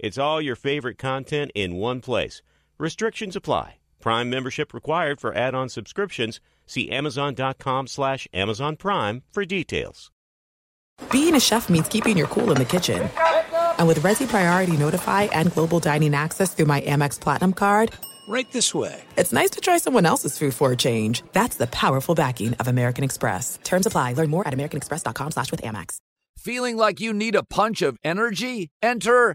It's all your favorite content in one place. Restrictions apply. Prime membership required for add-on subscriptions. See Amazon.com slash Amazon Prime for details. Being a chef means keeping your cool in the kitchen. And with Resy Priority Notify and Global Dining Access through my Amex Platinum card, Right this way. it's nice to try someone else's food for a change. That's the powerful backing of American Express. Terms apply. Learn more at americanexpress.com slash with Amex. Feeling like you need a punch of energy? Enter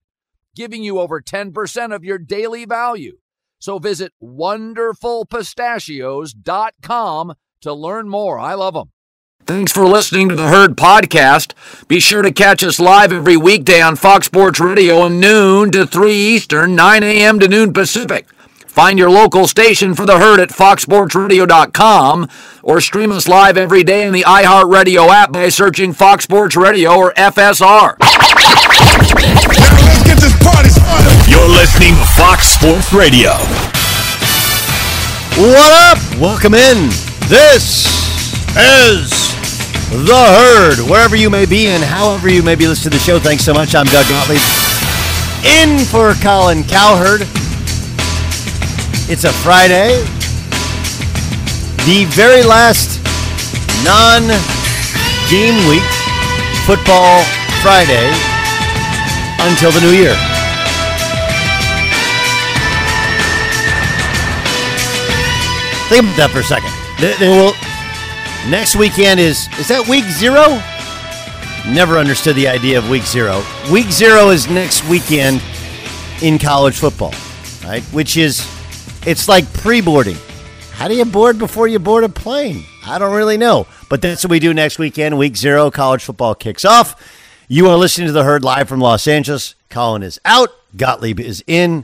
giving you over 10% of your daily value. So visit wonderfulpistachios.com to learn more. I love them. Thanks for listening to the Herd Podcast. Be sure to catch us live every weekday on Fox Sports Radio at noon to 3 Eastern, 9 a.m. to noon Pacific. Find your local station for the herd at foxsportsradio.com or stream us live every day in the iHeartRadio app by searching Fox Sports Radio or FSR. Let's get this party started. You're listening to Fox Sports Radio. What up? Welcome in. This is The Herd. Wherever you may be and however you may be listening to the show, thanks so much. I'm Doug Gottlieb. In for Colin Cowherd. It's a Friday. The very last non game week, football Friday, until the new year. Think about that for a second. They, they will. Next weekend is is that week zero? Never understood the idea of week zero. Week zero is next weekend in college football, right? Which is it's like pre-boarding. How do you board before you board a plane? I don't really know, but that's what we do next weekend. Week zero, college football kicks off. You are listening to the herd live from Los Angeles. Colin is out. Gottlieb is in.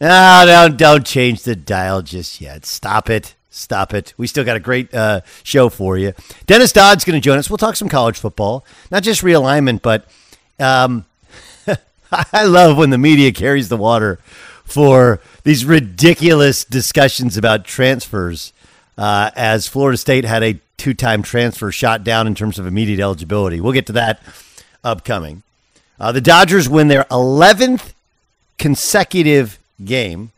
Ah, don't don't change the dial just yet. Stop it. Stop it. We still got a great uh, show for you. Dennis Dodd's going to join us. We'll talk some college football, not just realignment, but um, I love when the media carries the water for these ridiculous discussions about transfers. Uh, as Florida State had a two-time transfer shot down in terms of immediate eligibility. We'll get to that upcoming. Uh, the Dodgers win their 11th consecutive game.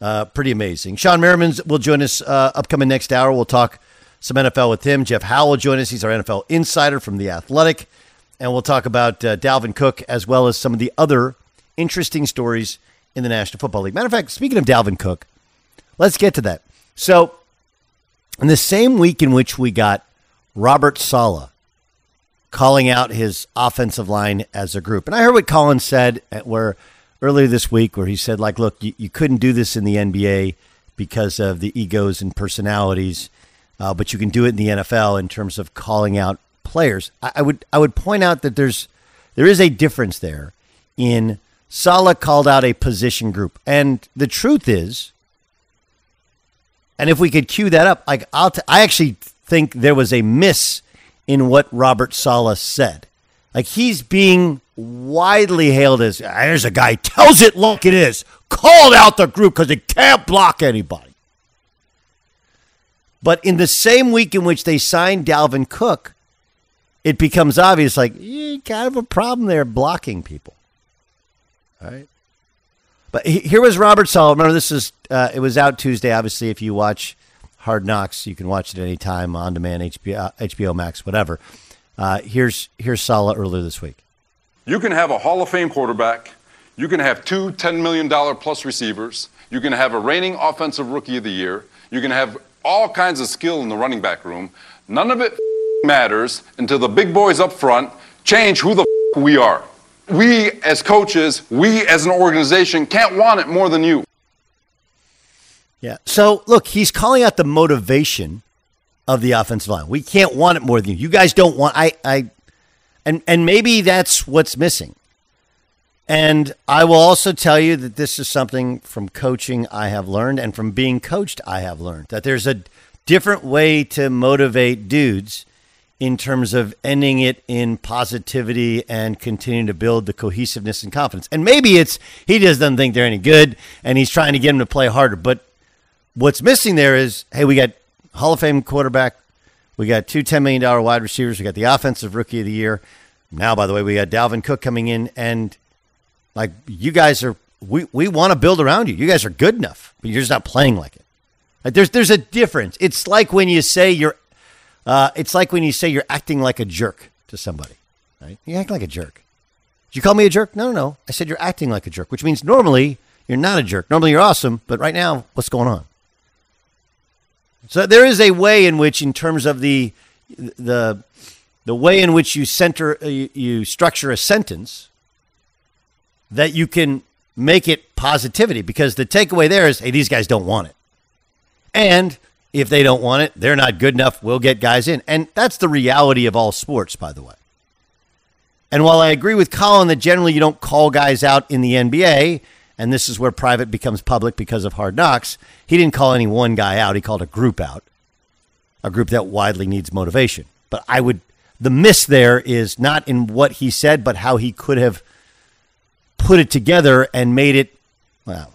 Uh, pretty amazing. Shawne Merriman will join us uh, upcoming next hour. We'll talk some NFL with him. Jeff Howell will join us. He's our NFL insider from The Athletic. And we'll talk about uh, Dalvin Cook as well as some of the other interesting stories in the National Football League. Matter of fact, speaking of Dalvin Cook, let's get to that. So, in the same week in which we got Robert Saleh calling out his offensive line as a group, and I heard what Colin said at where earlier this week, where he said, like, look, you, you couldn't do this in the NBA because of the egos and personalities, uh, but you can do it in the NFL in terms of calling out players. I, I would I would point out that there's there is a difference there in Saleh called out a position group, and the truth is, and if we could cue that up, like I'll t- I actually think there was a miss in what Robert Saleh said. Like he's being widely hailed as there's a guy tells it like it is, called out the group because it can't block anybody. But in the same week in which they signed Dalvin Cook, it becomes obvious like you kind of a problem there blocking people. All right. But here was Robert Saleh. Remember, this is uh, it was out Tuesday. Obviously, if you watch Hard Knocks, you can watch it anytime on demand, HBO, HBO Max, whatever. Uh, here's here's Saleh earlier this week. You can have a Hall of Fame quarterback. You can have two $10 million plus receivers. You can have a reigning offensive rookie of the year. You can have all kinds of skill in the running back room. None of it matters until the big boys up front change who the we are. We as coaches, we as an organization can't want it more than you. Yeah. So look, he's calling out the motivation of the offensive line. We can't want it more than you. You guys don't want I I and and maybe that's what's missing. And I will also tell you that this is something from coaching I have learned and from being coached I have learned that there's a different way to motivate dudes in terms of ending it in positivity and continuing to build the cohesiveness and confidence. And maybe it's he just doesn't think they're any good and he's trying to get them to play harder. But what's missing there is hey, we got Hall of Fame quarterback, we got two $10 million wide receivers, we got the offensive rookie of the year. Now, by the way, we got Dalvin Cook coming in and like you guys are, we, we want to build around you. You guys are good enough, but you're just not playing like it. Like there's there's a difference. It's like when you say you're, uh, it's like when you say you're acting like a jerk to somebody. Right? You act like a jerk. Did you call me a jerk? No, no, no. I said you're acting like a jerk, which means normally you're not a jerk. Normally you're awesome, but right now, what's going on? So there is a way in which, in terms of the the the way in which you center uh, you, you structure a sentence, that you can make it positivity because the takeaway there is, hey, these guys don't want it. And if they don't want it, they're not good enough. We'll get guys in. And that's the reality of all sports, by the way. And while I agree with Colin that generally you don't call guys out in the NBA, and this is where private becomes public because of hard knocks, he didn't call any one guy out. He called a group out, a group that widely needs motivation. But I would, the miss there is not in what he said, but how he could have put it together and made it. Well,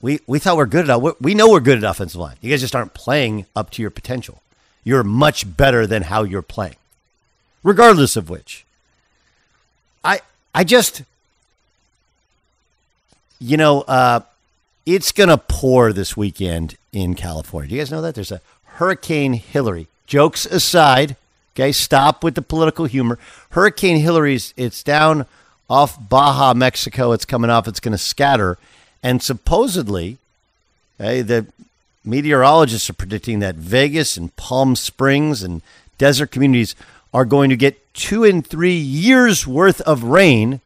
we we thought we're good at we know we're good at offensive line. You guys just aren't playing up to your potential. You're much better than how you're playing, regardless of which. I I just you know uh, it's gonna pour this weekend in California. Do you guys know that there's a Hurricane Hilary. Jokes aside, okay, stop with the political humor. Hurricane Hilary's, it's down off Baja, Mexico. It's coming off. It's going to scatter. And supposedly, hey, the meteorologists are predicting that Vegas and Palm Springs and desert communities are going to get two and three years worth of rain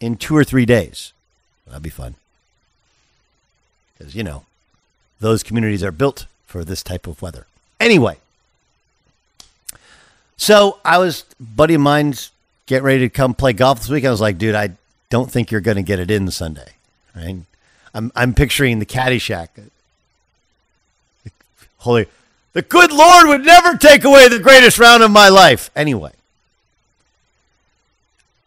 in two or three days. That'd be fun. Because, you know, those communities are built for this type of weather. Anyway, so I was, buddy of mine's getting ready to come play golf this week. I was like, dude, I don't think you're going to get it in Sunday. Right? I'm I'm picturing the Caddyshack. Holy, the good Lord would never take away the greatest round of my life. Anyway,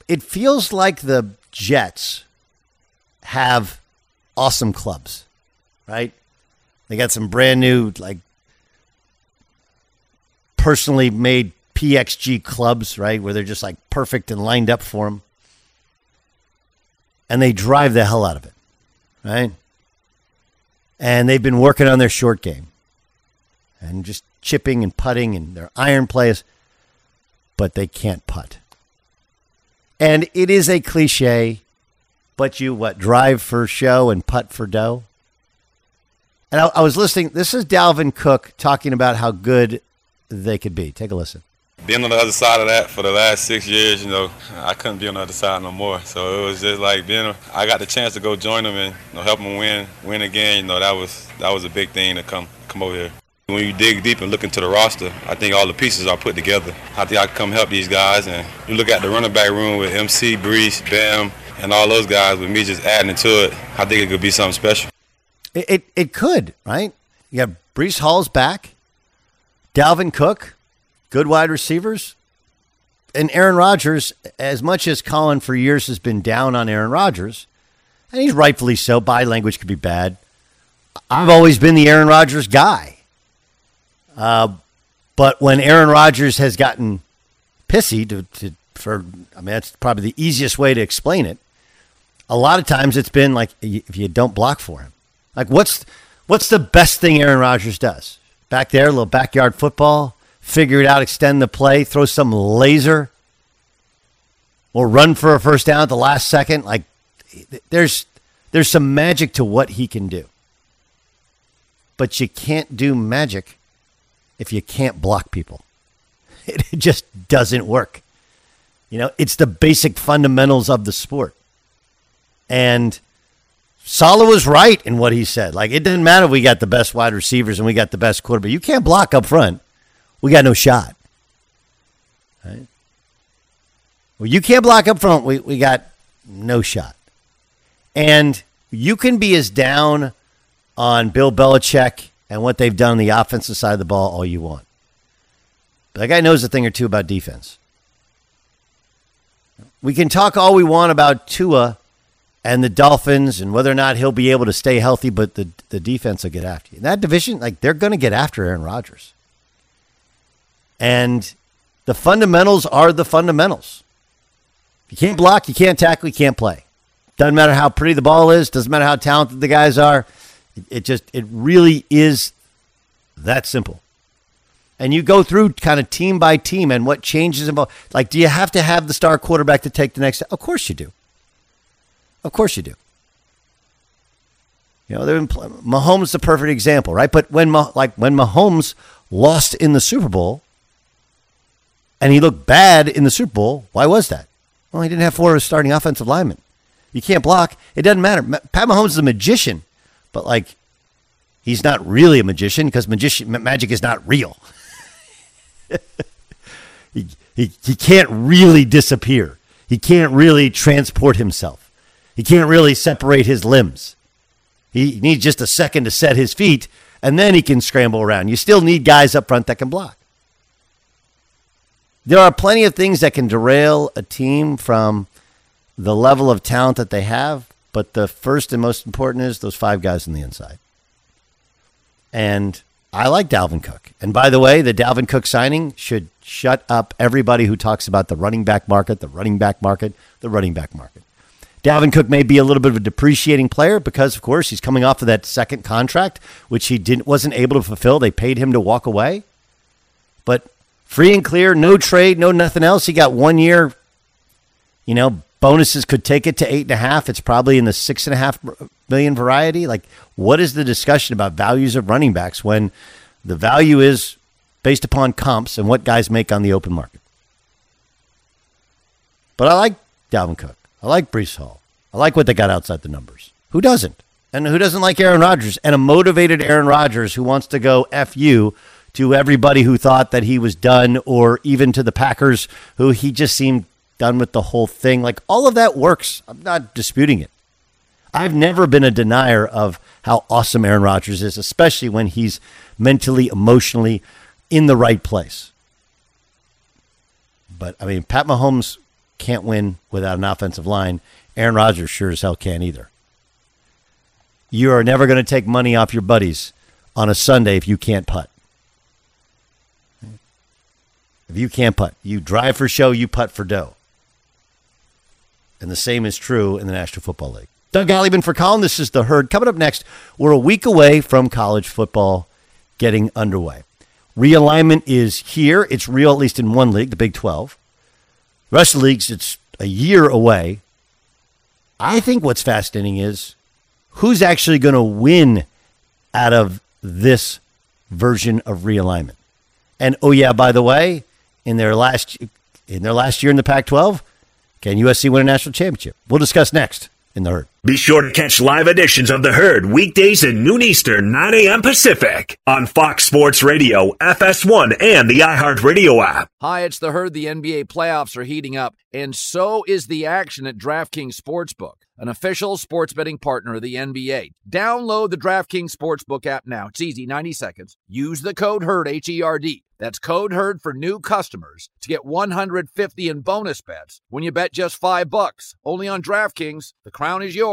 it feels like the Jets have awesome clubs, right? They got some brand new, like personally made PXG clubs, right? Where they're just like perfect and lined up for them. And they drive the hell out of it, right? And they've been working on their short game and just chipping and putting and their iron plays, but they can't putt. And it is a cliche, but you what drive for show and putt for dough. And I, I was listening. This is Dalvin Cook talking about how good they could be. Take a listen being on the other side of that for the last six years, you know, I couldn't be on the other side no more. So it was just like being. I got the chance to go join them and you know, help them win, win again. You know, that was that was a big thing to come come over here. When you dig deep and look into the roster, I think all the pieces are put together. I think I can come help these guys. And you look at the running back room with MC, Breece, Bam, and all those guys. With me just adding to it, I think it could be something special. It it, it could, right? You have Breece Hall's back, Dalvin Cook good wide receivers. And Aaron Rodgers, as much as Colin for years has been down on Aaron Rodgers, and he's rightfully so, body language could be bad. I've always been the Aaron Rodgers guy. Uh, but when Aaron Rodgers has gotten pissy, to, to, for I mean that's probably the easiest way to explain it. A lot of times it's been like if you don't block for him, like what's what's the best thing Aaron Rodgers does back there? A little backyard football, figure it out, extend the play, throw some laser, or run for a first down at the last second. Like there's there's some magic to what he can do. But you can't do magic if you can't block people. It just doesn't work. You know, it's the basic fundamentals of the sport. And Saleh was right in what he said. Like, it didn't matter if we got the best wide receivers and we got the best quarterback. You can't block up front. We got no shot. Right? Well, you can't block up front. We, we got no shot. And you can be as down on Bill Belichick and what they've done on the offensive side of the ball all you want. But that guy knows a thing or two about defense. We can talk all we want about Tua and the Dolphins and whether or not he'll be able to stay healthy, but the, the defense will get after you. In that division, like they're going to get after Aaron Rodgers. And the fundamentals are the fundamentals. You can't block, you can't tackle, you can't play. Doesn't matter how pretty the ball is, doesn't matter how talented the guys are. It just, it really is that simple. And you go through kind of team by team and what changes involved. Like, do you have to have the star quarterback to take the next? Of course you do. Of course you do. You know, Mahomes is the perfect example, right? But when like when Mahomes lost in the Super Bowl, and he looked bad in the Super Bowl, why was that? Well, he didn't have four of his starting offensive linemen. You can't block. It doesn't matter. Pat Mahomes is a magician, but like, he's not really a magician because magician magic is not real. he, he, he can't really disappear. He can't really transport himself. He can't really separate his limbs. He needs just a second to set his feet, and then he can scramble around. You still need guys up front that can block. There are plenty of things that can derail a team from the level of talent that they have, but the first and most important is those five guys on the inside. And I like Dalvin Cook. And by the way, the Dalvin Cook signing should shut up everybody who talks about the running back market, the running back market, the running back market. Dalvin Cook may be a little bit of a depreciating player because, of course, he's coming off of that second contract, which he didn't wasn't able to fulfill. They paid him to walk away, but free and clear, no trade, no nothing else. He got one year. You know, bonuses could take it to eight and a half. It's probably in the six and a half million variety. Like, what is the discussion about values of running backs when the value is based upon comps and what guys make on the open market? But I like Dalvin Cook. I like Breece Hall. I like what they got outside the numbers. Who doesn't? And who doesn't like Aaron Rodgers? And a motivated Aaron Rodgers who wants to go F you to everybody who thought that he was done, or even to the Packers who he just seemed done with the whole thing. Like all of that works. I'm not disputing it. I've never been a denier of how awesome Aaron Rodgers is, especially when he's mentally, emotionally in the right place. But I mean, Pat Mahomes can't win without an offensive line. Aaron Rodgers sure as hell can't either. You are never going to take money off your buddies on a Sunday if you can't putt. If you can't putt, you drive for show, you putt for dough. And the same is true in the National Football League. Doug Gottlieb for Colin. This is The Herd. Coming up next, we're a week away from college football getting underway. Realignment is here. It's real, at least in one league, the Big 12. The leagues, it's a year away. I think what's fascinating is who's actually going to win out of this version of realignment. And oh yeah, by the way, in their last in their last year in the Pac-12, can USC win a national championship? We'll discuss next in the herd. Be sure to catch live editions of the herd weekdays at noon Eastern, 9 a.m. Pacific on Fox Sports Radio, FS1, and the iHeartRadio app. Hi, it's the herd. The NBA playoffs are heating up, and so is the action at DraftKings Sportsbook, an official sports betting partner of the NBA. Download the DraftKings Sportsbook app now. It's easy, 90 seconds. Use the code HERD, H E R D. That's code HERD for new customers to get 150 in bonus bets when you bet just 5 bucks. Only on DraftKings. The crown is yours.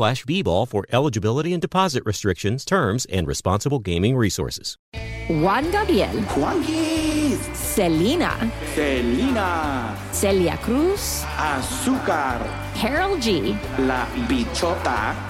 slash bball for eligibility and deposit restrictions, terms, and responsible gaming resources. Juan Gabriel, Juanquis, Selena, Selena, Celia Cruz, Azúcar, Karol G, La Bichota,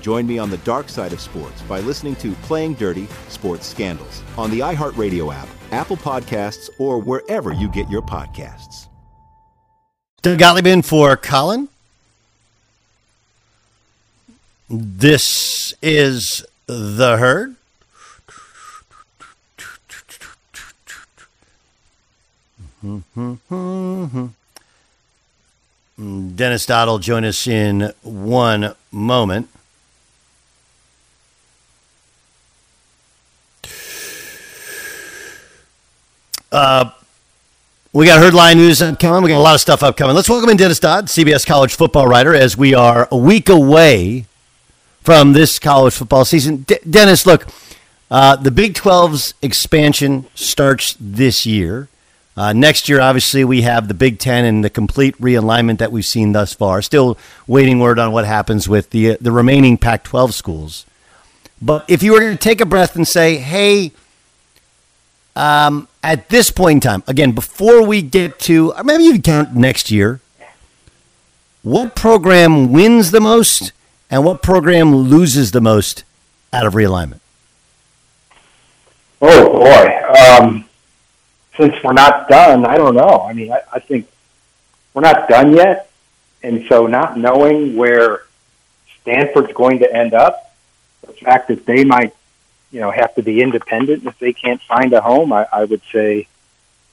Join me on the dark side of sports by listening to Playing Dirty Sports Scandals on the iHeartRadio app, Apple Podcasts, or wherever you get your podcasts. Doug Gottlieb in for Colin. This is The Herd. Dennis Dodd will join us in one moment. Uh, we got herd line news upcoming. We got a lot of stuff upcoming. Let's welcome in Dennis Dodd, CBS college football writer, as we are a week away from this college football season. D- Dennis, look, uh, the Big 12's expansion starts this year. Uh, next year, obviously, we have the Big Ten and the complete realignment that we've seen thus far. Still waiting word on what happens with the the remaining Pac-12 schools. But if you were to take a breath and say, "Hey," um, at this point in time, again, before we get to maybe you count next year, what program wins the most and what program loses the most out of realignment? Oh boy. Um, since we're not done, I don't know. I mean, I, I think we're not done yet, and so not knowing where Stanford's going to end up, the fact that they might, you know, have to be independent if they can't find a home, I, I would say,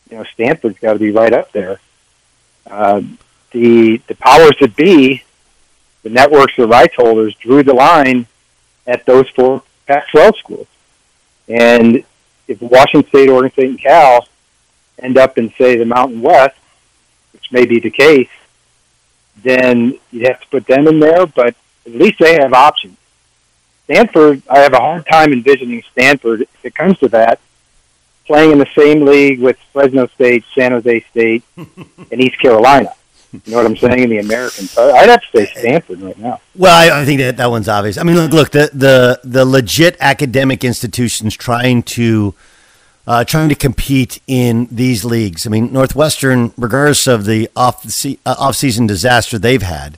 you know, Stanford's got to be right up there. Uh, the the powers that be, the networks, the rights holders, drew the line at those four Pac-12 schools, and if Washington State, Oregon State, and Cal end up in, say, the Mountain West, which may be the case, then you'd have to put them in there, but at least they have options. Stanford, I have a hard time envisioning Stanford, if it comes to that, playing in the same league with Fresno State, San Jose State, and East Carolina. You know what I'm saying in the American. So I'd have to say Stanford right now. Well, I, I think that that one's obvious. I mean, look, look, the the the legit academic institutions trying to uh, trying to compete in these leagues. I mean, Northwestern, regardless of the off the uh, off season disaster they've had,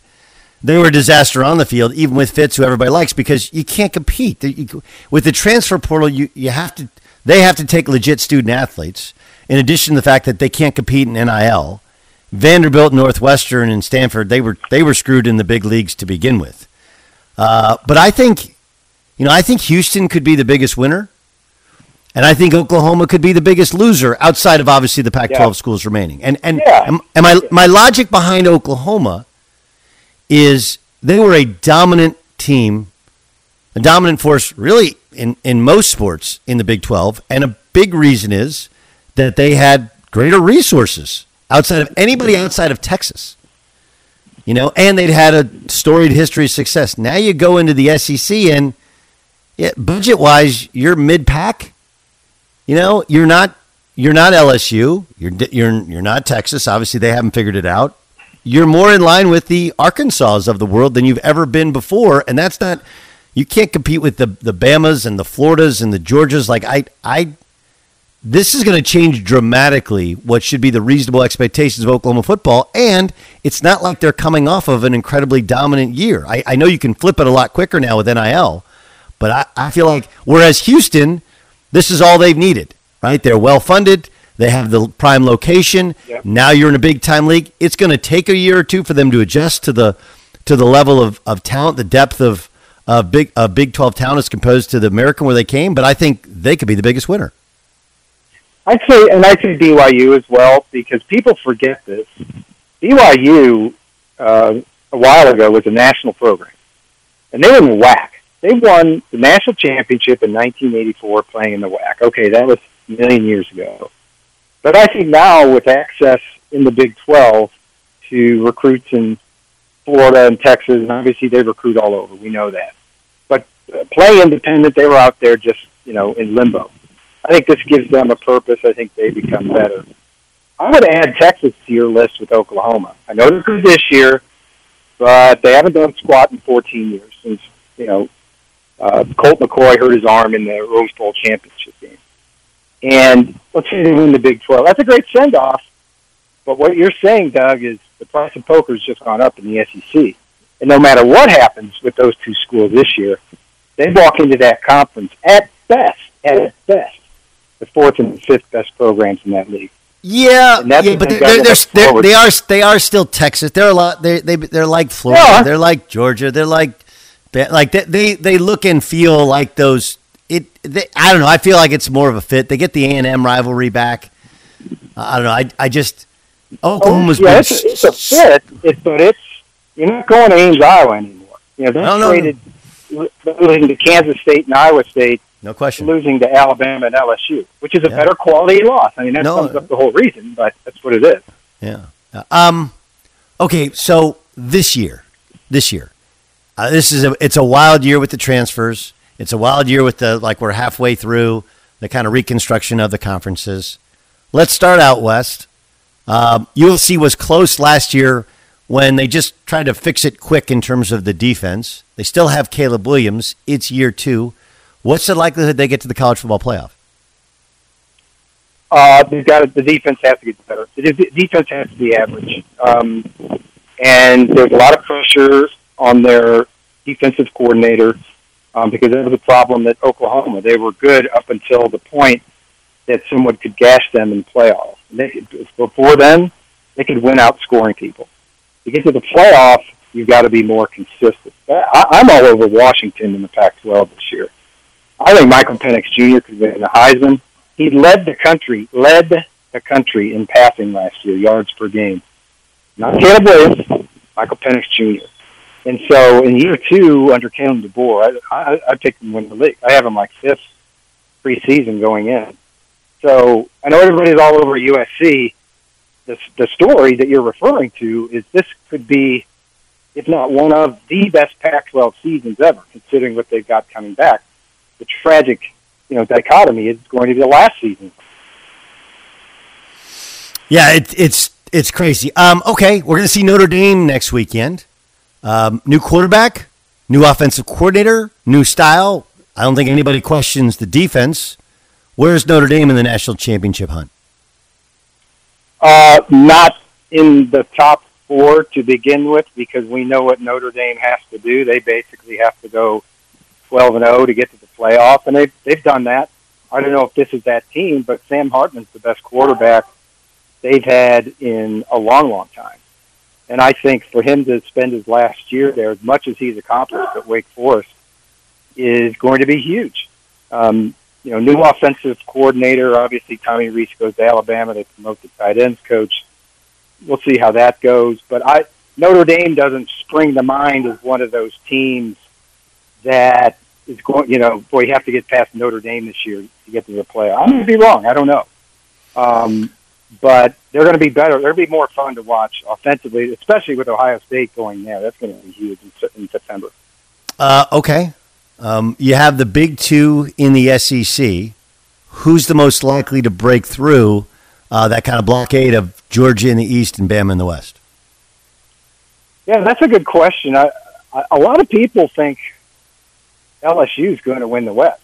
they were a disaster on the field, even with Fitz, who everybody likes, because you can't compete with the transfer portal. You you have to they have to take legit student athletes. In addition to the fact that they can't compete in NIL. Vanderbilt, Northwestern, and Stanford they were they were screwed in the big leagues to begin with. Uh, but I think, you know, I think Houston could be the biggest winner, and I think Oklahoma could be the biggest loser outside of obviously the Pac-12 Yeah. schools remaining. And and Yeah. and, and my my logic behind Oklahoma is they were a dominant team, a dominant force, really in in most sports in the Big 12, and a big reason is that they had greater resources outside of anybody outside of Texas you know, and they'd had a storied history of success. Now you go into the SEC and yeah, budget wise, you're mid pack. You know, you're not you're not LSU. You're you're you're not Texas. Obviously, they haven't figured it out. You're more in line with the Arkansas of the world than you've ever been before, and that's not. You can't compete with the the Bamas and the Floridas and the Georgias. Like I, I, this is going to change dramatically what should be the reasonable expectations of Oklahoma football, and it's not like they're coming off of an incredibly dominant year. I, I know you can flip it a lot quicker now with NIL, but I, I feel like whereas Houston, this is all they've needed. Right? They're well funded. They have the prime location. Yep. Now you're in a big time league. It's going to take a year or two for them to adjust to the to the level of, of talent, the depth of of big of Big Twelve talent as composed to the American where they came. But I think they could be the biggest winner. I'd say, and I'd say BYU as well, because people forget this. BYU uh, a while ago was a national program, and they were in WAC. They won the national championship in 1984 playing in the WAC. Okay, that was a million years ago. But I think now with access in the Big 12 to recruits in Florida and Texas, and obviously they recruit all over. We know that. But uh, play independent, they were out there just, you know, in limbo. I think this gives them a purpose. I think they become better. I would add Texas to your list with Oklahoma. I know they're good this year, but they haven't done squat in 14 years since, you know, uh, Colt McCoy hurt his arm in the Rose Bowl championship game. And let's say they win the Big 12. That's a great send off. But what you're saying, Doug, is the price of poker has just gone up in the SEC. And no matter what happens with those two schools this year, they walk into that conference at best, at best, the fourth and fifth best programs in that league. Yeah, yeah, but they're, they're, they're, they are they are still Texas. They're a lot. They they they're like Florida. Are. They're like Georgia. They're like like they, they they look and feel like those. It they, I don't know. I feel like it's more of a fit. They get the A and M rivalry back. I don't know. I I just Oklahoma's Oh, yeah, been it's a, it's a fit, it, but it's you're not going to Ames, Iowa anymore. You know, they No, traded lo- losing to Kansas State and Iowa State, no question. losing to Alabama and LSU, which is a Yeah. better quality loss. I mean, that No. sums up the whole reason, but that's what it is. Yeah. Um. Okay. So this year, this year, uh, this is a it's a wild year with the transfers. It's a wild year with the like we're halfway through the kind of reconstruction of the conferences. Let's start out west. Um, USC was close last year when they just tried to fix it quick in terms of the defense. They still have Caleb Williams. It's year two. What's the likelihood they get to the college football playoff? Uh, they've got to, the defense has to get better. The defense has to be average, um, and there's a lot of pressure on their defensive coordinator um, because that was a problem at Oklahoma. They were good up until the point that someone could gash them in the playoffs. And they could, before then, they could win out scoring people. To get to the playoff, you've got to be more consistent. I, I'm all over Washington in the Pac-12 this year. I think Michael Penix Jr. could win the Heisman. He led the country, led the country in passing last year, yards per game. Not Caleb Williams, Michael Penix Jr. And so in year two, under Kalen DeBoer, I, I, I picked him to win the league. I have him like fifth preseason going in. So I know everybody's all over USC. The, the story that you're referring to is this could be, if not one of the best Pac-12 seasons ever, considering what they've got coming back. The tragic, you know, dichotomy is going to be the last season. Yeah, it, it's it's crazy. Um, okay, we're going to see Notre Dame next weekend. Um, new quarterback, new offensive coordinator, new style. I don't think anybody questions the defense. Where's Notre Dame in the national championship hunt? Uh, not in the top four to begin with, because we know what Notre Dame has to do. They basically have to go twelve and zero to get to the playoff, and they've they've done that. I don't know if this is that team, but Sam Hartman's the best quarterback they've had in a long, long time. And I think for him to spend his last year there, as much as he's accomplished at Wake Forest, is going to be huge. Um, you know, new offensive coordinator. Obviously, Tommy Rees goes to Alabama. They promote the tight ends coach. We'll see how that goes. But I Notre Dame doesn't spring to mind as one of those teams that is going. You know, boy, you have to get past Notre Dame this year to get to the playoff. Going to be wrong. I don't know. Um, but they're going to be better. They're going to be more fun to watch offensively, especially with Ohio State going there. That's going to be huge in, in September. Uh, okay, um, you have the big two in the SEC. Who's the most likely to break through uh, that kind of blockade of Georgia in the East and Bama in the West? Yeah, that's a good question. I, I, a lot of people think LSU is going to win the West.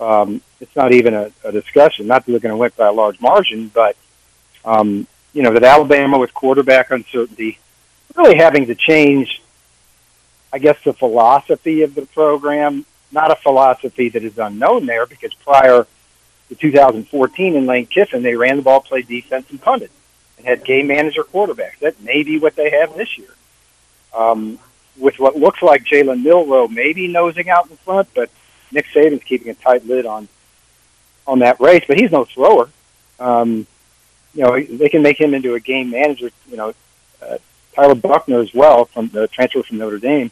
Um, it's not even a, a discussion. Not that they're going to win by a large margin, but um, you know that Alabama with quarterback uncertainty, really having to change, I guess, the philosophy of the program. Not a philosophy that is unknown there, because prior to 2014 in Lane Kiffin, they ran the ball, played defense, and punted, and had game manager quarterbacks. That may be what they have this year. Um, with what looks like Jalen Milroe maybe nosing out in front, but Nick Saban's keeping a tight lid on on that race. But he's no thrower. Um, you know, they can make him into a game manager. You know, uh, Tyler Buchner as well from the transfer from Notre Dame.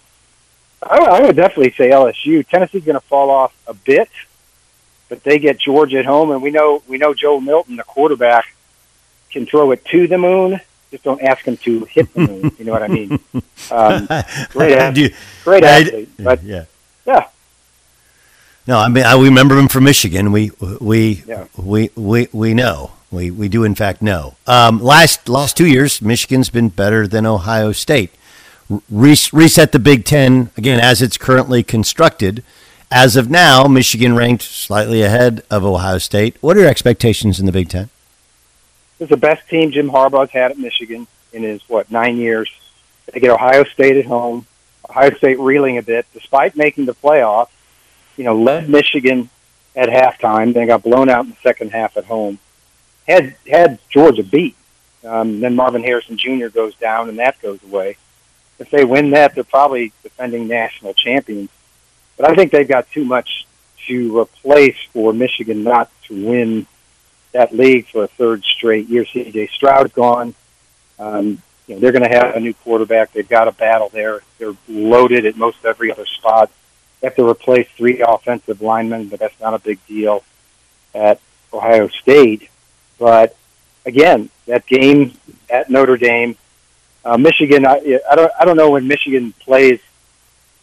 I, I would definitely say LSU. Tennessee's going to fall off a bit, but they get Georgia at home, and we know we know Joe Milton, the quarterback, can throw it to the moon just don't ask him to hit the moon. you know what I mean? Um, great, athlete, great athlete, but yeah, yeah. No, I mean I remember him from Michigan. We we yeah. we we we know we we do in fact know. Um, last last two years, Michigan's been better than Ohio State. Re- reset the Big Ten again as it's currently constructed. As of now, Michigan ranked slightly ahead of Ohio State. What are your expectations in the Big Ten? It's the best team Jim Harbaugh's had at Michigan in his what nine years. They get Ohio State at home. Ohio State reeling a bit, despite making the playoff. You know, led Michigan at halftime, then got blown out in the second half at home. Had had Georgia beat. Um, then Marvin Harrison Jr. goes down, and that goes away. If they win that, they're probably defending national champions. But I think they've got too much to replace for Michigan not to win that league for a third straight year. C.J. Stroud gone. Um, you know, they're going to have a new quarterback. They've got a battle there. They're loaded at most every other spot. They have to replace three offensive linemen, but that's not a big deal at Ohio State. But again, that game at Notre Dame, uh, Michigan. I, I don't. I don't know when Michigan plays.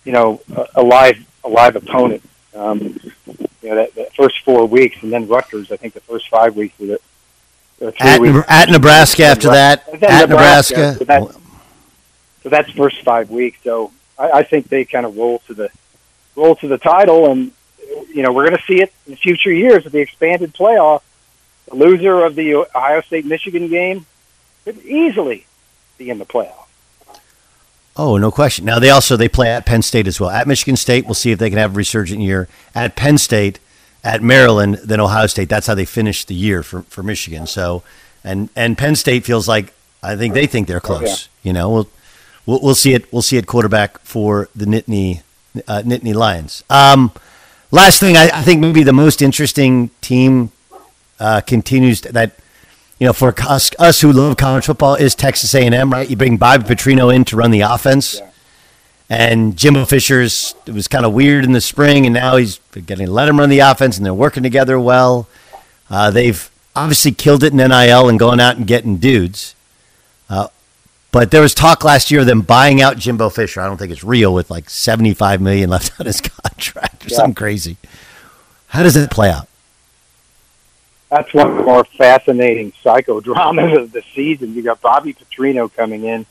You know, a, a live a live opponent. Um, you know, that, that first four weeks, and then Rutgers. I think the first five weeks of it. At, weeks. at Nebraska after that. At Nebraska. Nebraska. So, that, so that's first five weeks. So I, I think they kind of roll to the roll to the title, and you know we're going to see it in future years with the expanded playoff. The loser of the Ohio State Michigan game could easily be in the playoff. Oh, no question. Now they also they play at Penn State as well. At Michigan State, we'll see if they can have a resurgent year. At Penn State, at Maryland, then Ohio State. That's how they finished the year for, for Michigan. So, and and Penn State feels like I think they think they're close. Yeah. You know, we'll, we'll we'll see it. We'll see it quarterback for the Nittany uh, Nittany Lions. Um, last thing, I, I, think maybe the most interesting team uh, continues to, that you know, for us, us who love college football is Texas A&M, right? You bring Bobby Petrino in to run the offense. Yeah. And Jimbo Fisher's it was kind of weird in the spring, and now he's getting let him run the offense, and they're working together well. Uh, they've obviously killed it in NIL and going out and getting dudes. Uh, but there was talk last year of them buying out Jimbo Fisher. I don't think it's real with like seventy five million left on his contract or yeah. something crazy. How does it play out? That's one of the more fascinating psychodramas of the season. You got Bobby Petrino coming in,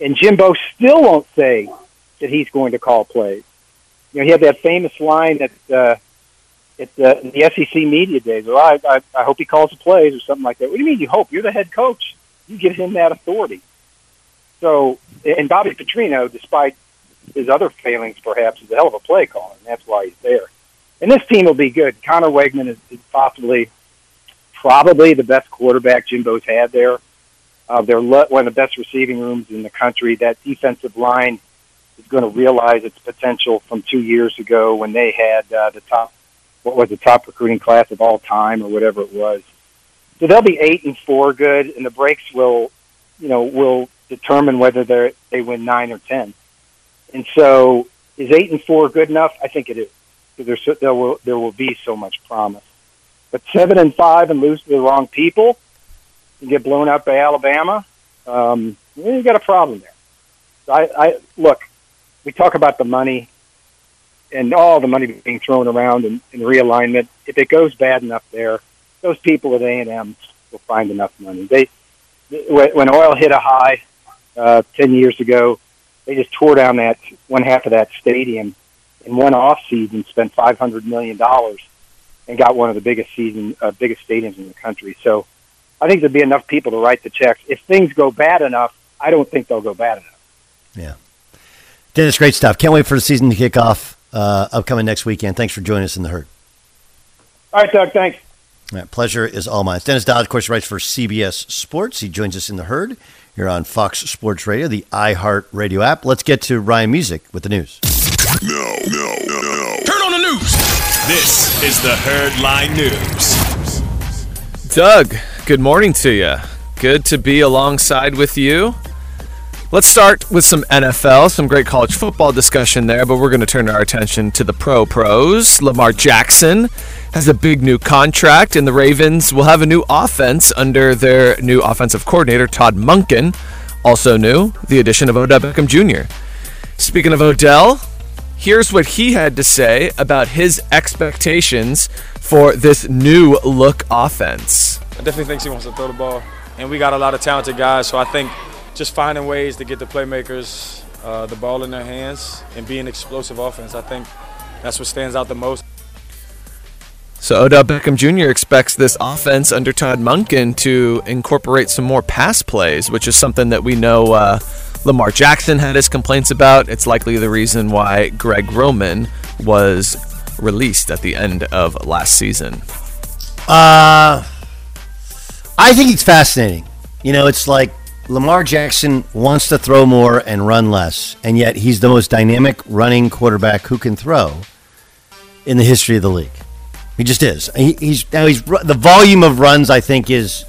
and Jimbo still won't say that he's going to call plays. You know, he had that famous line that uh, at the, the SEC media days. Well, I, I, I hope he calls the plays or something like that. What do you mean you hope? You're the head coach. You give him that authority. So, and Bobby Petrino, despite his other failings, perhaps, is a hell of a play caller, and that's why he's there. And this team will be good. Conner Weigman is, is possibly probably the best quarterback Jimbo's had there. Uh, they're le- one of the best receiving rooms in the country. That defensive line is going to realize its potential from two years ago when they had uh, the top, what was the top recruiting class of all time or whatever it was. So they'll be eight and four good, and the breaks will, you know, will determine whether they they win nine or ten. And so, is eight and four good enough? I think it is. Because there, there will there will be so much promise. But seven and five and lose to the wrong people and get blown out by Alabama, um, you got a problem there. I, I look. We talk about the money and all the money being thrown around in, in realignment. If it goes bad enough there, those people at A and M will find enough money. They when oil hit a high uh, ten years ago, they just tore down that one half of that stadium in one off season, spent five hundred million dollars, and got one of the biggest season, uh, biggest stadiums in the country. So, I think there'd be enough people to write the checks. If things go bad enough, I don't think they'll go bad enough. Yeah, Dennis, great stuff. Can't wait for the season to kick off. Uh, upcoming next weekend. Thanks for joining us in the herd. All right, Doug. Thanks. All right, pleasure is all mine. Dennis Dodd, of course, writes for CBS Sports. He joins us in the herd here on Fox Sports Radio, the iHeart Radio app. Let's get to Ryan Music with the news. No, no, no, no. Turn on the news. This is the Herdline News. Doug, good morning to you. Good to be alongside with you. Let's start with some NFL, some great college football discussion there, but we're going to turn our attention to the pro pros. Lamar Jackson has a big new contract, and the Ravens will have a new offense under their new offensive coordinator, Todd Monken. Also new, the addition of Odell Beckham Jr. Speaking of Odell, here's what he had to say about his expectations for this new look offense. I definitely think he wants to throw the ball, and we got a lot of talented guys, so I think just finding ways to get the playmakers uh, the ball in their hands and be an explosive offense. I think that's what stands out the most. So Odell Beckham Jr. expects this offense under Todd Monken to incorporate some more pass plays, which is something that we know uh, Lamar Jackson had his complaints about. It's likely the reason why Greg Roman was released at the end of last season. Uh, I think it's fascinating. You know, it's like Lamar Jackson wants to throw more and run less, and yet he's the most dynamic running quarterback who can throw in the history of the league. He just is. He, he's now he's the volume of runs. I think is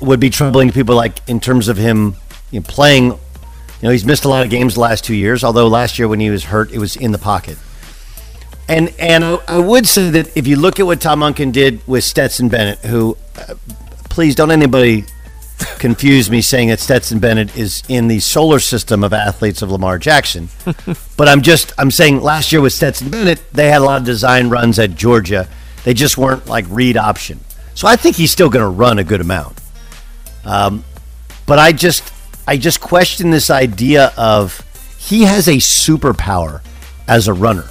would be troubling to people like in terms of him you know, playing. You know, he's missed a lot of games the last two years. Although last year when he was hurt, it was in the pocket. And and I, would say that if you look at what Tom Monken did with Stetson Bennett, who uh, please don't anybody confuse me saying that Stetson Bennett is in the solar system of athletes of Lamar Jackson. but I'm just I'm saying last year with Stetson Bennett, they had a lot of design runs at Georgia. They just weren't like read option. So I think he's still going to run a good amount. Um, but I just I just question this idea of he has a superpower as a runner.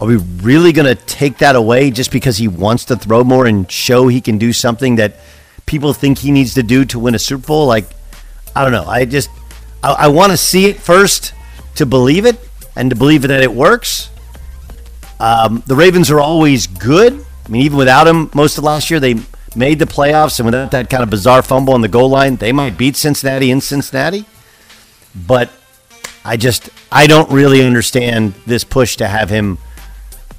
Are we really going to take that away just because he wants to throw more and show he can do something that people think he needs to do to win a Super Bowl. Like, I don't know. I just I, I want to see it first to believe it and to believe that it works. Um, the Ravens are always good. I mean, even without him, most of last year they made the playoffs, and without that kind of bizarre fumble on the goal line, they might beat Cincinnati in Cincinnati. But I just I don't really understand this push to have him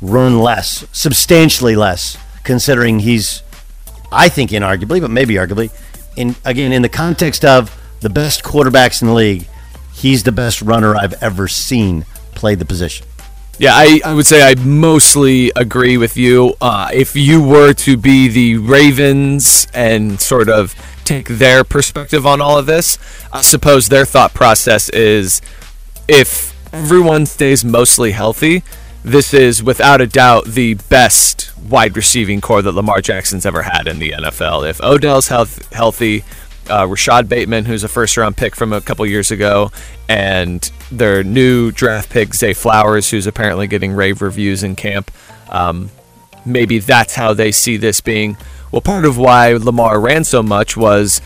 run less, substantially less, considering he's I think inarguably, but maybe arguably, in again in the context of the best quarterbacks in the league, he's the best runner I've ever seen play the position. Yeah, I, I would say I mostly agree with you. Uh, if you were to be the Ravens and sort of take their perspective on all of this, I suppose their thought process is if everyone stays mostly healthy, this is without a doubt the best wide receiving corps that Lamar Jackson's ever had in the NFL. If Odell's health, healthy, uh, Rashod Bateman, who's a first round pick from a couple years ago, and their new draft pick, Zay Flowers, who's apparently getting rave reviews in camp. Um, maybe that's how they see this being. Well, part of why Lamar ran so much was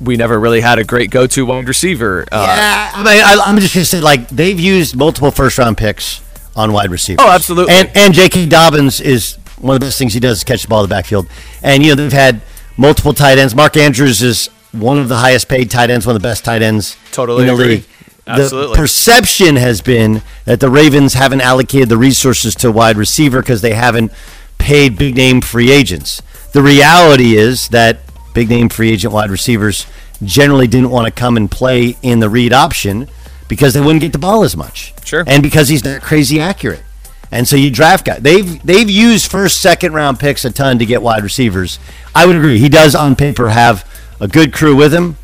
we never really had a great go to wide receiver. Uh, yeah, I mean, I, am just going to say, like, they've used multiple first round picks on wide receivers. Oh, absolutely. And and J.K. Dobbins is one of the best things he does is catch the ball in the backfield. And you know they've had multiple tight ends. Mark Andrews is one of the highest paid tight ends, one of the best tight ends totally in the agree. league. Absolutely. The perception has been that the Ravens haven't allocated the resources to wide receiver because they haven't paid big name free agents. The reality is that big name free agent wide receivers generally didn't want to come and play in the read option because they wouldn't get the ball as much. Sure. And because he's not crazy accurate. And so you draft guys. They've they've used first, second round picks a ton to get wide receivers. I would agree. He does on paper have a good crew with him,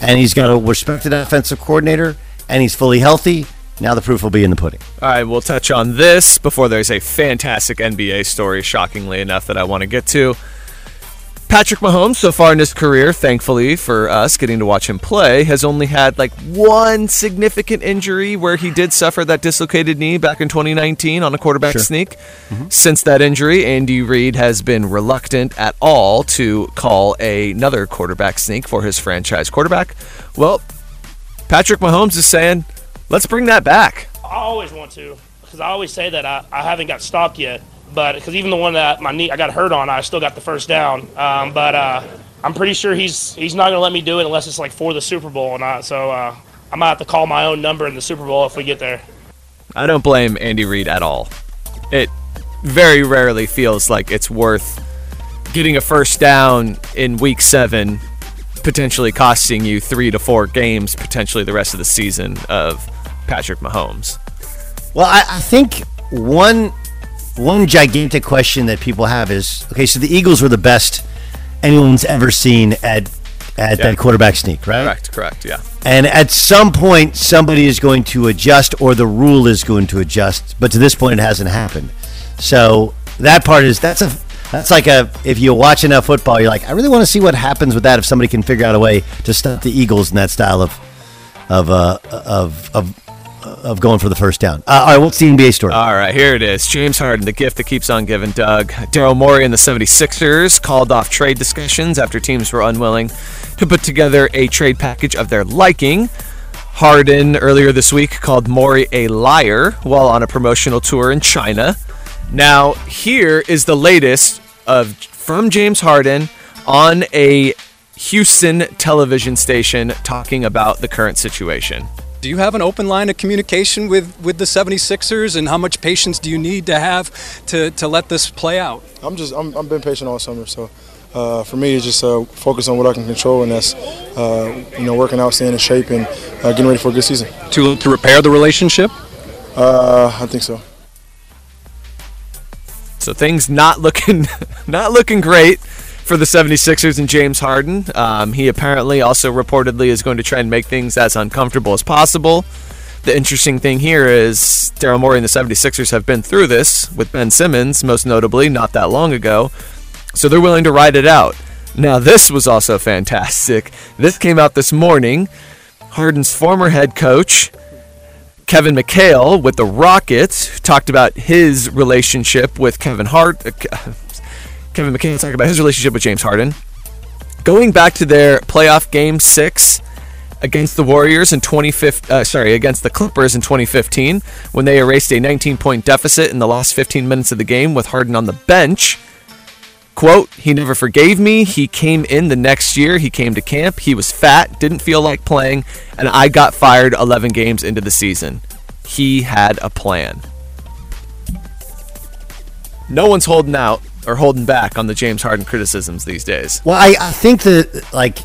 and he's got a respected offensive coordinator, and he's fully healthy. Now the proof will be in the pudding. All right, we'll touch on this before there's a fantastic NBA story, shockingly enough, that I want to get to. Patrick Mahomes, so far in his career, thankfully for us getting to watch him play, has only had like one significant injury where he did suffer that dislocated knee back in 2019 on a quarterback Sure. sneak. Mm-hmm. Since that injury, Andy Reid has been reluctant at all to call a- another quarterback sneak for his franchise quarterback. Well, Patrick Mahomes is saying, let's bring that back. I always want to because I always say that I, I haven't got stopped yet. But because even the one that my knee I got hurt on, I still got the first down. Um, but uh, I'm pretty sure he's he's not gonna let me do it unless it's like for the Super Bowl. And I, so uh, I might have to call my own number in the Super Bowl if we get there. I don't blame Andy Reid at all. It very rarely feels like it's worth getting a first down in week seven, potentially costing you three to four games, potentially the rest of the season of Patrick Mahomes. Well, I, I think one one gigantic question that people have is okay. So the Eagles were the best anyone's ever seen at at Yeah. that quarterback sneak, right? Correct, correct, yeah. And at some point, somebody is going to adjust, or the rule is going to adjust. But to this point, it hasn't happened. So that part is that's a that's like a if you watch enough football, you're like, I really want to see what happens with that if somebody can figure out a way to stop the Eagles in that style of of uh, of of of going for the first down. Uh, all right, what's the NBA story? All right, here it is. James Harden, the gift that keeps on giving, Doug. Daryl Morey and the 76ers called off trade discussions after teams were unwilling to put together a trade package of their liking. Harden earlier this week called Morey a liar while on a promotional tour in China. Now, here is the latest of from James Harden on a Houston television station talking about the current situation. Do you have an open line of communication with, with the 76ers and how much patience do you need to have to, to let this play out? I'm just I'm I'm been patient all summer, so uh, for me it's just uh, focus on what I can control, and that's uh, you know working out, staying in shape, and uh, getting ready for a good season. To, to repair the relationship? Uh, I think so. So things not looking not looking great for the 76ers and James Harden. Um, he apparently also reportedly is going to try and make things as uncomfortable as possible. The interesting thing here is Daryl Morey and the 76ers have been through this with Ben Simmons, most notably, not that long ago. So they're willing to ride it out. Now, this was also fantastic. This came out this morning. Harden's former head coach, Kevin McHale with the Rockets talked about his relationship with Kevin Hart. Uh, Kevin McHale talking about his relationship with James Harden. Going back to their playoff game six against the Warriors in 2015, uh, sorry, against the Clippers in 2015, when they erased a 19 point deficit in the last 15 minutes of the game with Harden on the bench. Quote, he never forgave me. He came in the next year. He came to camp. He was fat, didn't feel like playing, and I got fired 11 games into the season. He had a plan. No one's holding out or holding back on the James Harden criticisms these days. Well, I, I think that like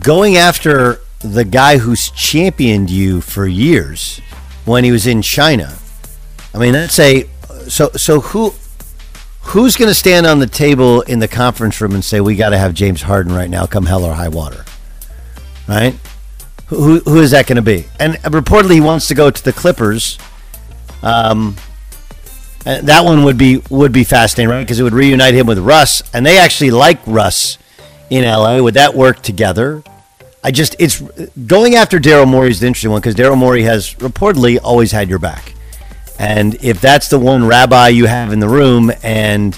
going after the guy who's championed you for years when he was in China. I mean, that's a so so who who's going to stand on the table in the conference room and say we got to have James Harden right now, come hell or high water, right? Who who is that going to be? And reportedly, he wants to go to the Clippers. Um, and that one would be would be fascinating, right? Because it would reunite him with Russ, and they actually like Russ in LA. Would that work together? I just it's going after Daryl Morey is the interesting one because Daryl Morey has reportedly always had your back, and if that's the one rabbi you have in the room, and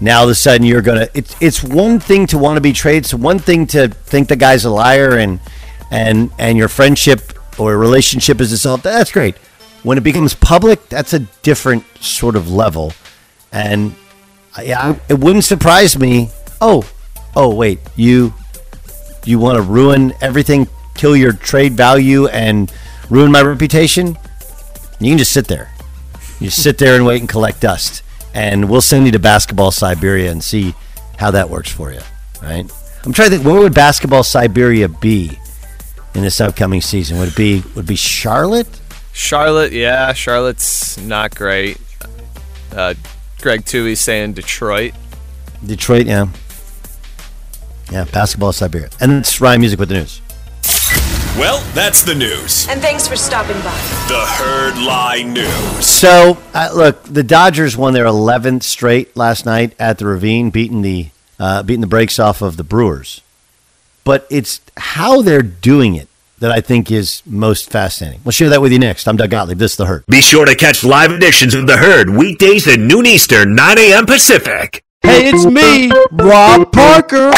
now all of a sudden you're gonna it's it's one thing to want to be traded, it's one thing to think the guy's a liar and and and your friendship or relationship is dissolved. That's great. When it becomes public, that's a different sort of level, and yeah, it wouldn't surprise me. Oh, oh, wait, you you want to ruin everything, kill your trade value, and ruin my reputation? You can just sit there. You sit there and wait and collect dust, and we'll send you to basketball Siberia and see how that works for you. Right? I'm trying to think. Where would basketball Siberia be in this upcoming season? Would it be would it be Charlotte? Charlotte, yeah, Charlotte's not great. Uh, Greg Toohey saying Detroit. Detroit, yeah. Yeah, basketball Siberia. And it's Ryan Music with the news. Well, that's the news. And thanks for stopping by. The Herd Lie News. So, uh, look, the Dodgers won their 11th straight last night at the Ravine, beating the uh, beating the brakes off of the Brewers. But it's how they're doing it that I think is most fascinating. We'll share that with you next. I'm Doug Gottlieb. This is The Herd. Be sure to catch live editions of The Herd weekdays at noon Eastern, 9 a.m. Pacific. Hey, it's me, Rob Parker.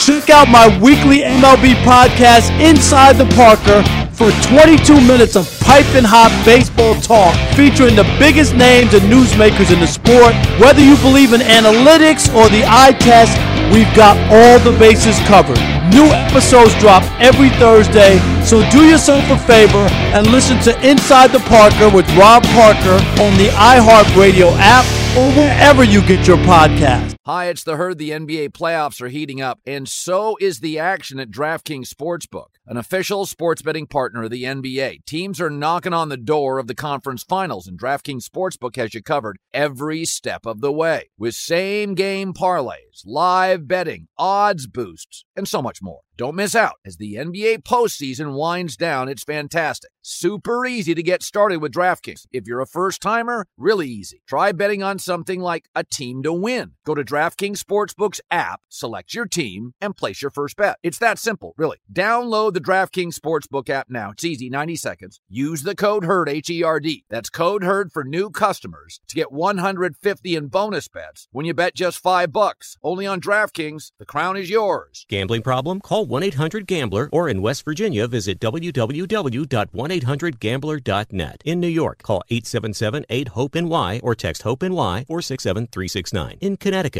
Check out my weekly MLB podcast, Inside the Parker, for 22 minutes of piping hot baseball talk featuring the biggest names and newsmakers in the sport. Whether you believe in analytics or the eye test, we've got all the bases covered. New episodes drop every Thursday, so do yourself a favor and listen to Inside the Parker with Rob Parker on the iHeartRadio app or wherever you get your podcast. Hi, it's the herd. The NBA playoffs are heating up, and so is the action at DraftKings Sportsbook, an official sports betting partner of the NBA. Teams are knocking on the door of the conference finals, and DraftKings Sportsbook has you covered every step of the way with same game parlays, live betting, odds boosts, and so much more. Don't miss out as the NBA postseason winds down. It's fantastic. Super easy to get started with DraftKings. If you're a first timer, really easy. Try betting on something like a team to win. Go to DraftKings Sportsbook's app, select your team, and place your first bet. It's that simple, really. Download the DraftKings Sportsbook app now. It's easy, 90 seconds. Use the code HERD, H E R D. That's code HERD for new customers to get 150 in bonus bets when you bet just 5 bucks. Only on DraftKings. The crown is yours. Gambling problem? Call 1 800 Gambler or in West Virginia, visit www.1800Gambler.net. In New York, call 877 8 HOPE NY or text HOPE NY 467 369. In Connecticut,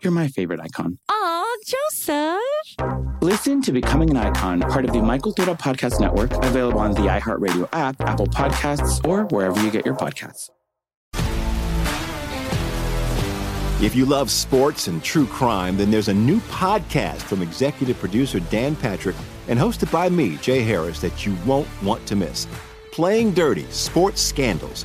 You're my favorite icon. Aw, Joseph. Listen to Becoming an Icon, part of the My Cultura Podcast Network, available on the iHeartRadio app, Apple Podcasts, or wherever you get your podcasts. If you love sports and true crime, then there's a new podcast from executive producer Dan Patrick and hosted by me, Jay Harris, that you won't want to miss. Playing Dirty Sports Scandals.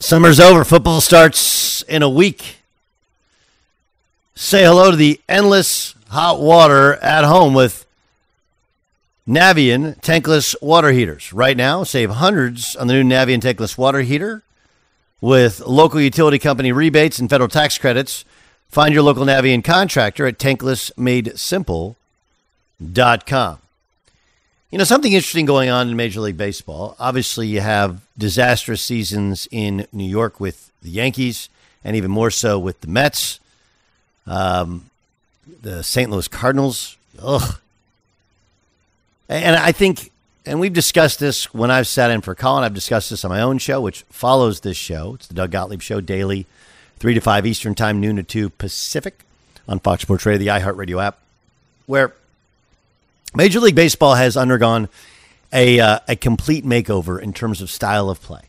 Summer's over. Football starts in a week. Say hello to the endless hot water at home with Navien tankless water heaters. Right now, save hundreds on the new Navien tankless water heater with local utility company rebates and federal tax credits. Find your local Navien contractor at tanklessmadesimple.com. You know, something interesting going on in Major League Baseball. Obviously, you have disastrous seasons in New York with the Yankees, and even more so with the Mets. Um, the St. Louis Cardinals. Ugh. And I think, and we've discussed this when I've sat in for Colin. I've discussed this on my own show, which follows this show. It's the Doug Gottlieb Show daily, 3 to 5 Eastern Time, noon to 2 Pacific on Fox Sports Radio, the iHeartRadio app, where Major League Baseball has undergone a, uh, a complete makeover in terms of style of play.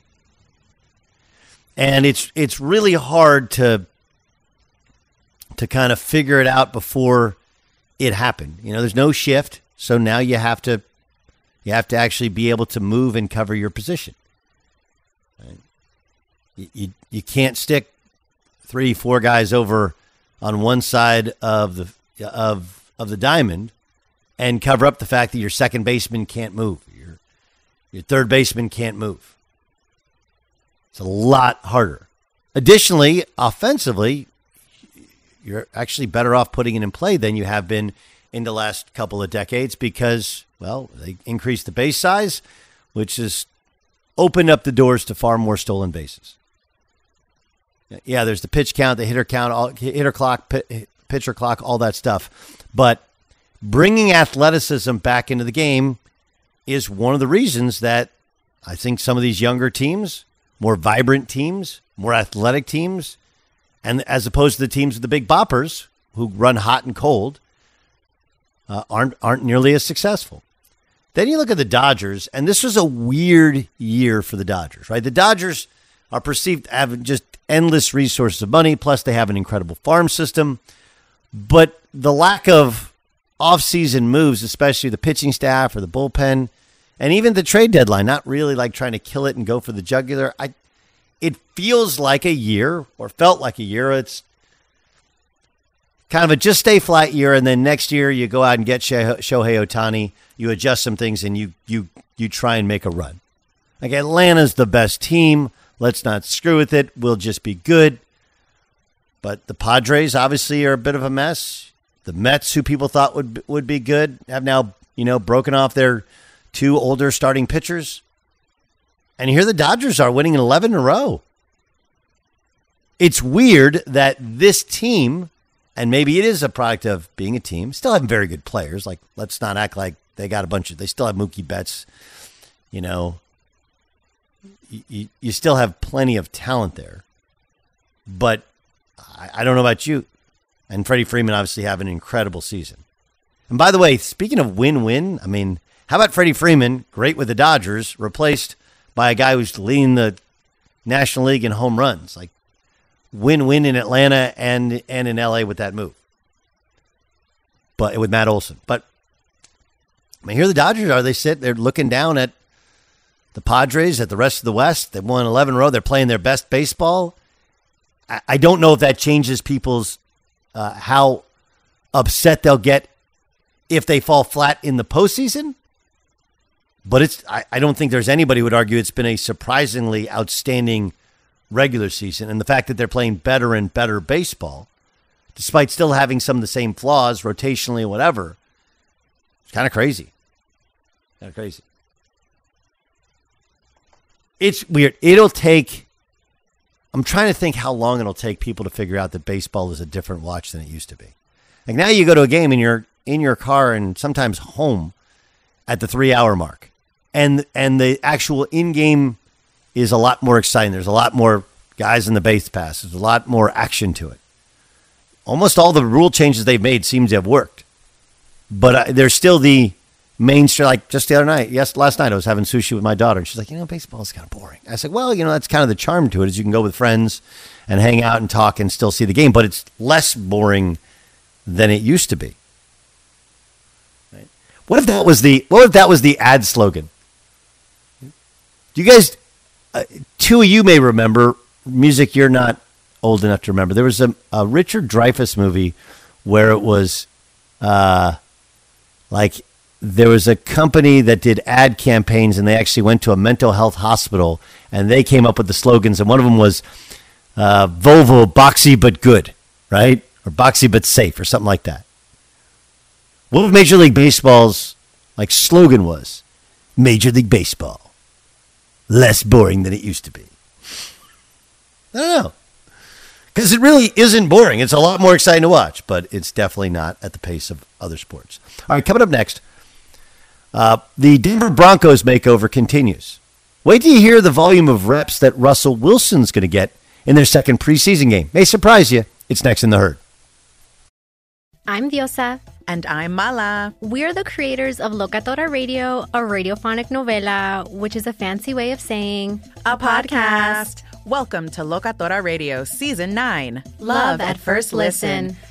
And it's it's really hard to to kind of figure it out before it happened. You know, there's no shift, so now you have to You have to actually be able to move and cover your position. Right? You, you, you can't stick three, four guys over on one side of the of of the diamond and cover up the fact that your second baseman can't move. Your your third baseman can't move. It's a lot harder. Additionally, offensively, you're actually better off putting it in play than you have been in the last couple of decades because, well, they increased the base size, which has opened up the doors to far more stolen bases. Yeah, there's the pitch count, the hitter count, all, hitter clock, pitcher clock, all that stuff. But bringing athleticism back into the game is one of the reasons that I think some of these younger teams, more vibrant teams, more athletic teams, and as opposed to the teams of the big boppers who run hot and cold, uh, aren't aren't nearly as successful. Then you look at the Dodgers, and this was a weird year for the Dodgers, right? The Dodgers are perceived to have just endless resources of money, plus they have an incredible farm system. But the lack of offseason moves, especially the pitching staff or the bullpen, and even the trade deadline, not really like trying to kill it and go for the jugular. I, it feels like a year, or felt like a year. It's kind of a just stay flat year, and then next year you go out and get Shohei Ohtani, you adjust some things, and you you you try and make a run. Like Atlanta's the best team. Let's not screw with it. We'll just be good. But the Padres obviously are a bit of a mess. The Mets, who people thought would would be good, have now you know broken off their two older starting pitchers. And here the Dodgers are winning 11 in a row. It's weird that this team and maybe it is a product of being a team. Still have very good players. Like let's not act like they got a bunch of. They still have Mookie Betts. You know, you, you still have plenty of talent there. But I, I don't know about you. And Freddie Freeman obviously have an incredible season. And by the way, speaking of win-win, I mean, how about Freddie Freeman, great with the Dodgers, replaced by a guy who's leading the National League in home runs? Like win-win in Atlanta and and in LA with that move. But with Matt Olson. But I mean, here the Dodgers are. They sit. They're looking down at the Padres, at the rest of the West. They've won 11 row. They're playing their best baseball. I, I don't know if that changes people's uh, how upset they'll get if they fall flat in the postseason. But it's I, I don't think there's anybody who would argue it's been a surprisingly outstanding regular season. And the fact that they're playing better and better baseball, despite still having some of the same flaws rotationally whatever, it's kind of crazy. Kind of crazy. It's weird. It'll take. I'm trying to think how long it'll take people to figure out that baseball is a different watch than it used to be. Like now, you go to a game and you're in your car and sometimes home at the three hour mark, and and the actual in game is a lot more exciting. There's a lot more guys in the base pass. There's a lot more action to it. Almost all the rule changes they've made seem to have worked, but there's still the mainstream. Like just the other night, yes, last night I was having sushi with my daughter, and she's like, you know, baseball is kind of boring. I said, well, you know, that's kind of the charm to it is you can go with friends and hang out and talk and still see the game, but it's less boring than it used to be. Right? What if that was the what if that was the ad slogan? Do you guys uh, two of you may remember music you're not old enough to remember. There was a, a Richard Dreyfuss movie where it was uh, like there was a company that did ad campaigns and they actually went to a mental health hospital and they came up with the slogans and one of them was uh, Volvo boxy but good, right? Or boxy but safe or something like that. What was Major League Baseball's like slogan was? Major League Baseball less boring than it used to be. I don't know. Because it really isn't boring. It's a lot more exciting to watch, but it's definitely not at the pace of other sports. All right, coming up next, uh, the Denver Broncos makeover continues. Wait till you hear the volume of reps that Russell Wilson's going to get in their second preseason game. May surprise you. It's next in the herd. I'm Diosa. And I'm Mala. We're the creators of Locatora Radio, a radiophonic novela, which is a fancy way of saying a, podcast. Welcome to Locatora Radio Season 9 Love, Love at First listen. listen.